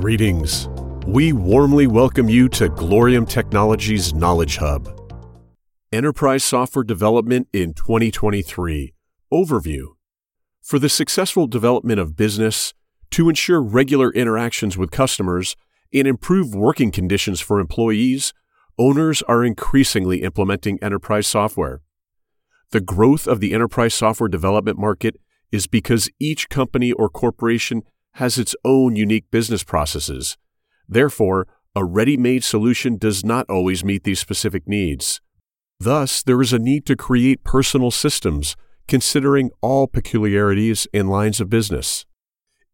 Greetings. We warmly welcome you to Glorium Technologies Knowledge Hub. Enterprise Software Development in 2023 Overview. For the successful development of business, to ensure regular interactions with customers, and improve working conditions for employees, owners are increasingly implementing enterprise software. The growth of the enterprise software development market is because each company or corporation has its own unique business processes. Therefore, a ready made solution does not always meet these specific needs. Thus, there is a need to create personal systems considering all peculiarities and lines of business.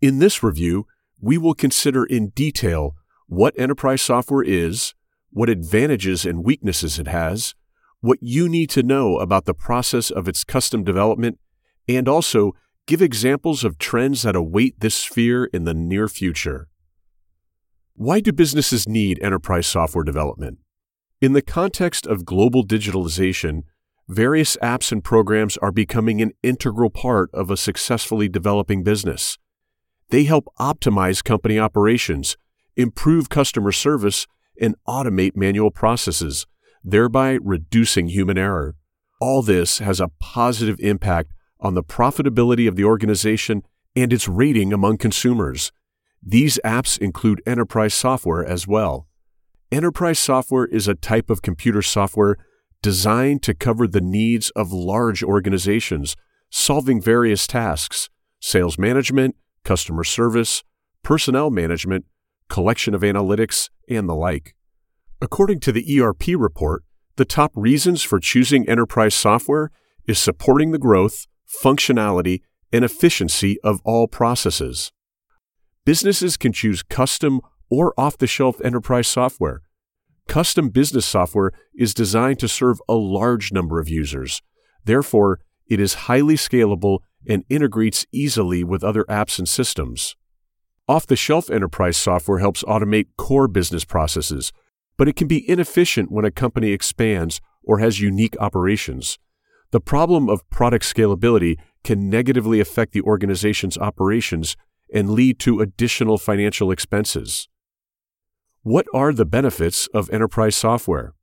In this review, we will consider in detail what enterprise software is, what advantages and weaknesses it has, what you need to know about the process of its custom development, and also give examples of trends that await this sphere in the near future. Why do businesses need enterprise software development? In the context of global digitalization, various apps and programs are becoming an integral part of a successfully developing business. They help optimize company operations, improve customer service, and automate manual processes, thereby reducing human error. All this has a positive impact on the profitability of the organization and its rating among consumers. These apps include enterprise software as well. Enterprise software is a type of computer software designed to cover the needs of large organizations, solving various tasks sales management, customer service, personnel management, collection of analytics, and the like. According to the ERP report, the top reasons for choosing enterprise software is supporting the growth, functionality, and efficiency of all processes. Businesses can choose custom or off the shelf enterprise software. Custom business software is designed to serve a large number of users. Therefore, it is highly scalable and integrates easily with other apps and systems. Off the shelf enterprise software helps automate core business processes, but it can be inefficient when a company expands or has unique operations. The problem of product scalability can negatively affect the organization's operations and lead to additional financial expenses. What are the benefits of enterprise software?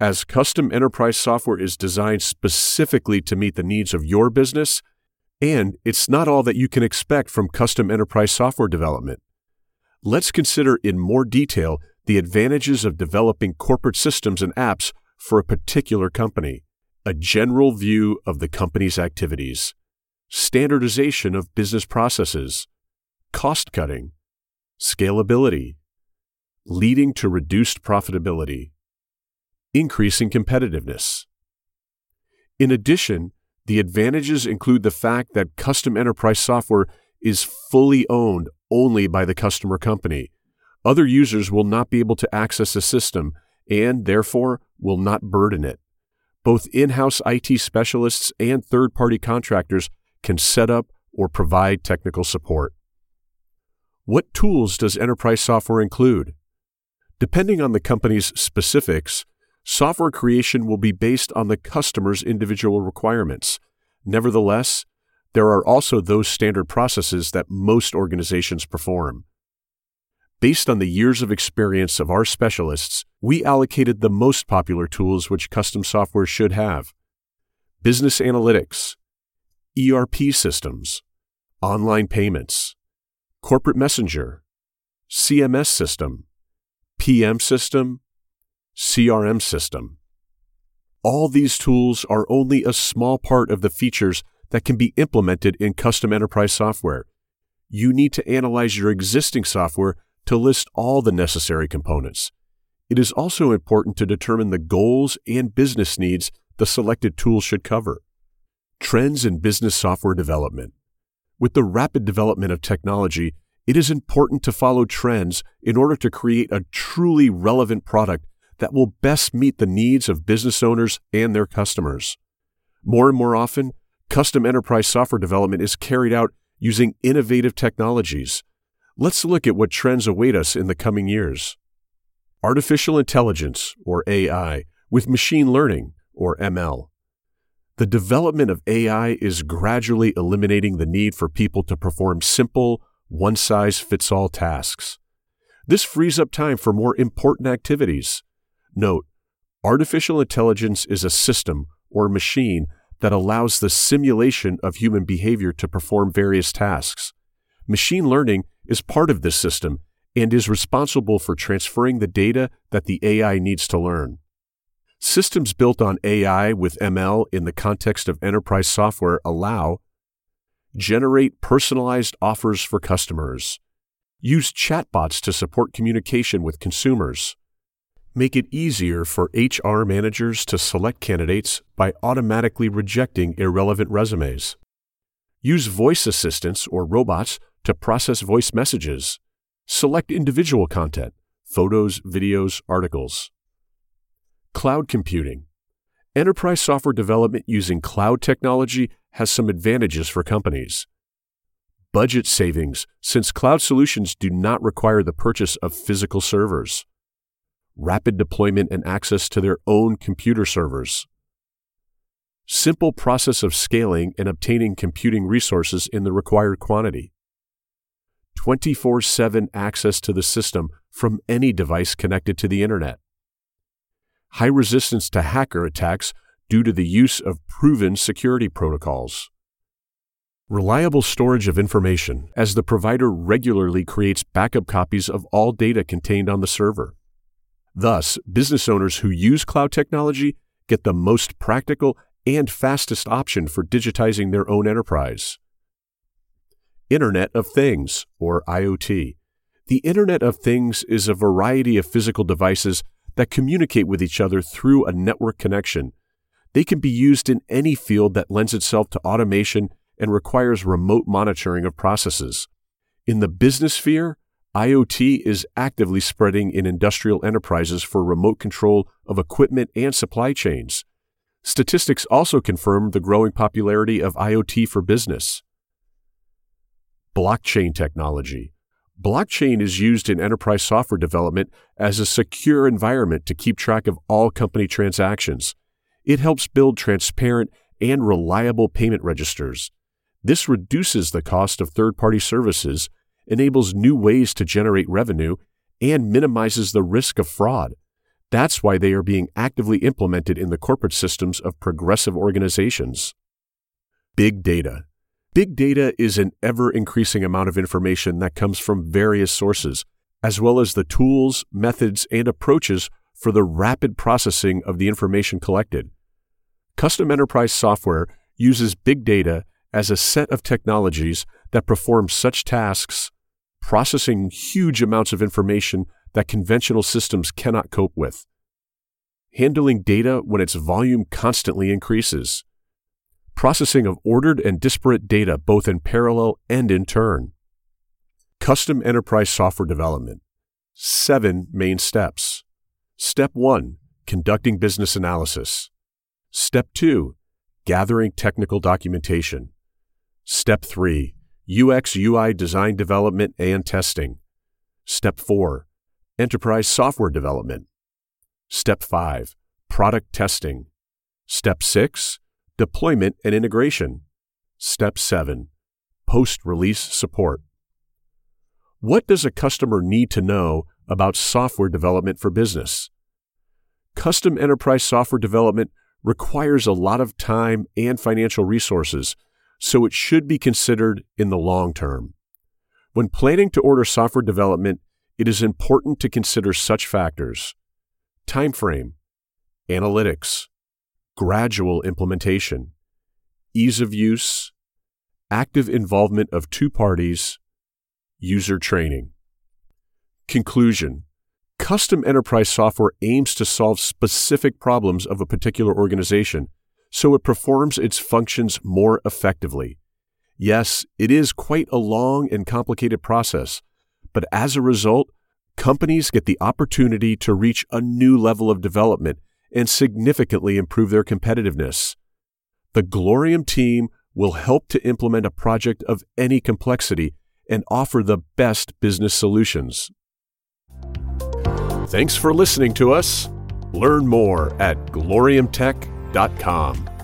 As custom enterprise software is designed specifically to meet the needs of your business, and it's not all that you can expect from custom enterprise software development. Let's consider in more detail the advantages of developing corporate systems and apps for a particular company, a general view of the company's activities, standardization of business processes, cost cutting, scalability, leading to reduced profitability, increasing competitiveness. In addition, the advantages include the fact that custom enterprise software is fully owned only by the customer company. Other users will not be able to access the system and, therefore, will not burden it. Both in house IT specialists and third party contractors can set up or provide technical support. What tools does enterprise software include? Depending on the company's specifics, software creation will be based on the customer's individual requirements. Nevertheless, there are also those standard processes that most organizations perform. Based on the years of experience of our specialists, we allocated the most popular tools which custom software should have business analytics, ERP systems, online payments, corporate messenger, CMS system, PM system, CRM system. All these tools are only a small part of the features that can be implemented in custom enterprise software. You need to analyze your existing software to list all the necessary components. It is also important to determine the goals and business needs the selected tool should cover. Trends in business software development. With the rapid development of technology, it is important to follow trends in order to create a truly relevant product that will best meet the needs of business owners and their customers. More and more often, custom enterprise software development is carried out using innovative technologies. Let's look at what trends await us in the coming years. Artificial intelligence, or AI, with machine learning, or ML. The development of AI is gradually eliminating the need for people to perform simple, one size fits all tasks. This frees up time for more important activities. Note, artificial intelligence is a system or machine that allows the simulation of human behavior to perform various tasks. Machine learning is part of this system and is responsible for transferring the data that the AI needs to learn. Systems built on AI with ML in the context of enterprise software allow generate personalized offers for customers, use chatbots to support communication with consumers, make it easier for HR managers to select candidates by automatically rejecting irrelevant resumes, use voice assistants or robots to process voice messages, select individual content, photos, videos, articles. Cloud computing. Enterprise software development using cloud technology has some advantages for companies. Budget savings, since cloud solutions do not require the purchase of physical servers. Rapid deployment and access to their own computer servers. Simple process of scaling and obtaining computing resources in the required quantity. 24 7 access to the system from any device connected to the Internet high resistance to hacker attacks due to the use of proven security protocols. Reliable storage of information, as the provider regularly creates backup copies of all data contained on the server. Thus, business owners who use cloud technology get the most practical and fastest option for digitizing their own enterprise. Internet of Things, or IoT. The Internet of Things is a variety of physical devices that communicate with each other through a network connection. They can be used in any field that lends itself to automation and requires remote monitoring of processes. In the business sphere, IoT is actively spreading in industrial enterprises for remote control of equipment and supply chains. Statistics also confirm the growing popularity of IoT for business. Blockchain technology. Blockchain is used in enterprise software development as a secure environment to keep track of all company transactions. It helps build transparent and reliable payment registers. This reduces the cost of third party services, enables new ways to generate revenue, and minimizes the risk of fraud. That's why they are being actively implemented in the corporate systems of progressive organizations. Big data. Big data is an ever increasing amount of information that comes from various sources, as well as the tools, methods, and approaches for the rapid processing of the information collected. Custom enterprise software uses big data as a set of technologies that perform such tasks, processing huge amounts of information that conventional systems cannot cope with. Handling data when its volume constantly increases processing of ordered and disparate data both in parallel and in turn. Custom enterprise software development. Seven main steps. Step 1 Conducting business analysis. Step 2 Gathering technical documentation. Step 3 UX UI design development and testing. Step 4 Enterprise software development. Step 5 Product testing. Step 6 Deployment and integration. Step 7. Post release support. What does a customer need to know about software development for business? Custom enterprise software development requires a lot of time and financial resources, so it should be considered in the long term. When planning to order software development, it is important to consider such factors time frame, analytics, gradual implementation, ease of use, active involvement of two parties, user training. Conclusion Custom enterprise software aims to solve specific problems of a particular organization so it performs its functions more effectively. Yes, it is quite a long and complicated process, but as a result, companies get the opportunity to reach a new level of development and significantly improve their competitiveness. The Glorium team will help to implement a project of any complexity and offer the best business solutions. Thanks for listening to us. Learn more at gloriumtech.com.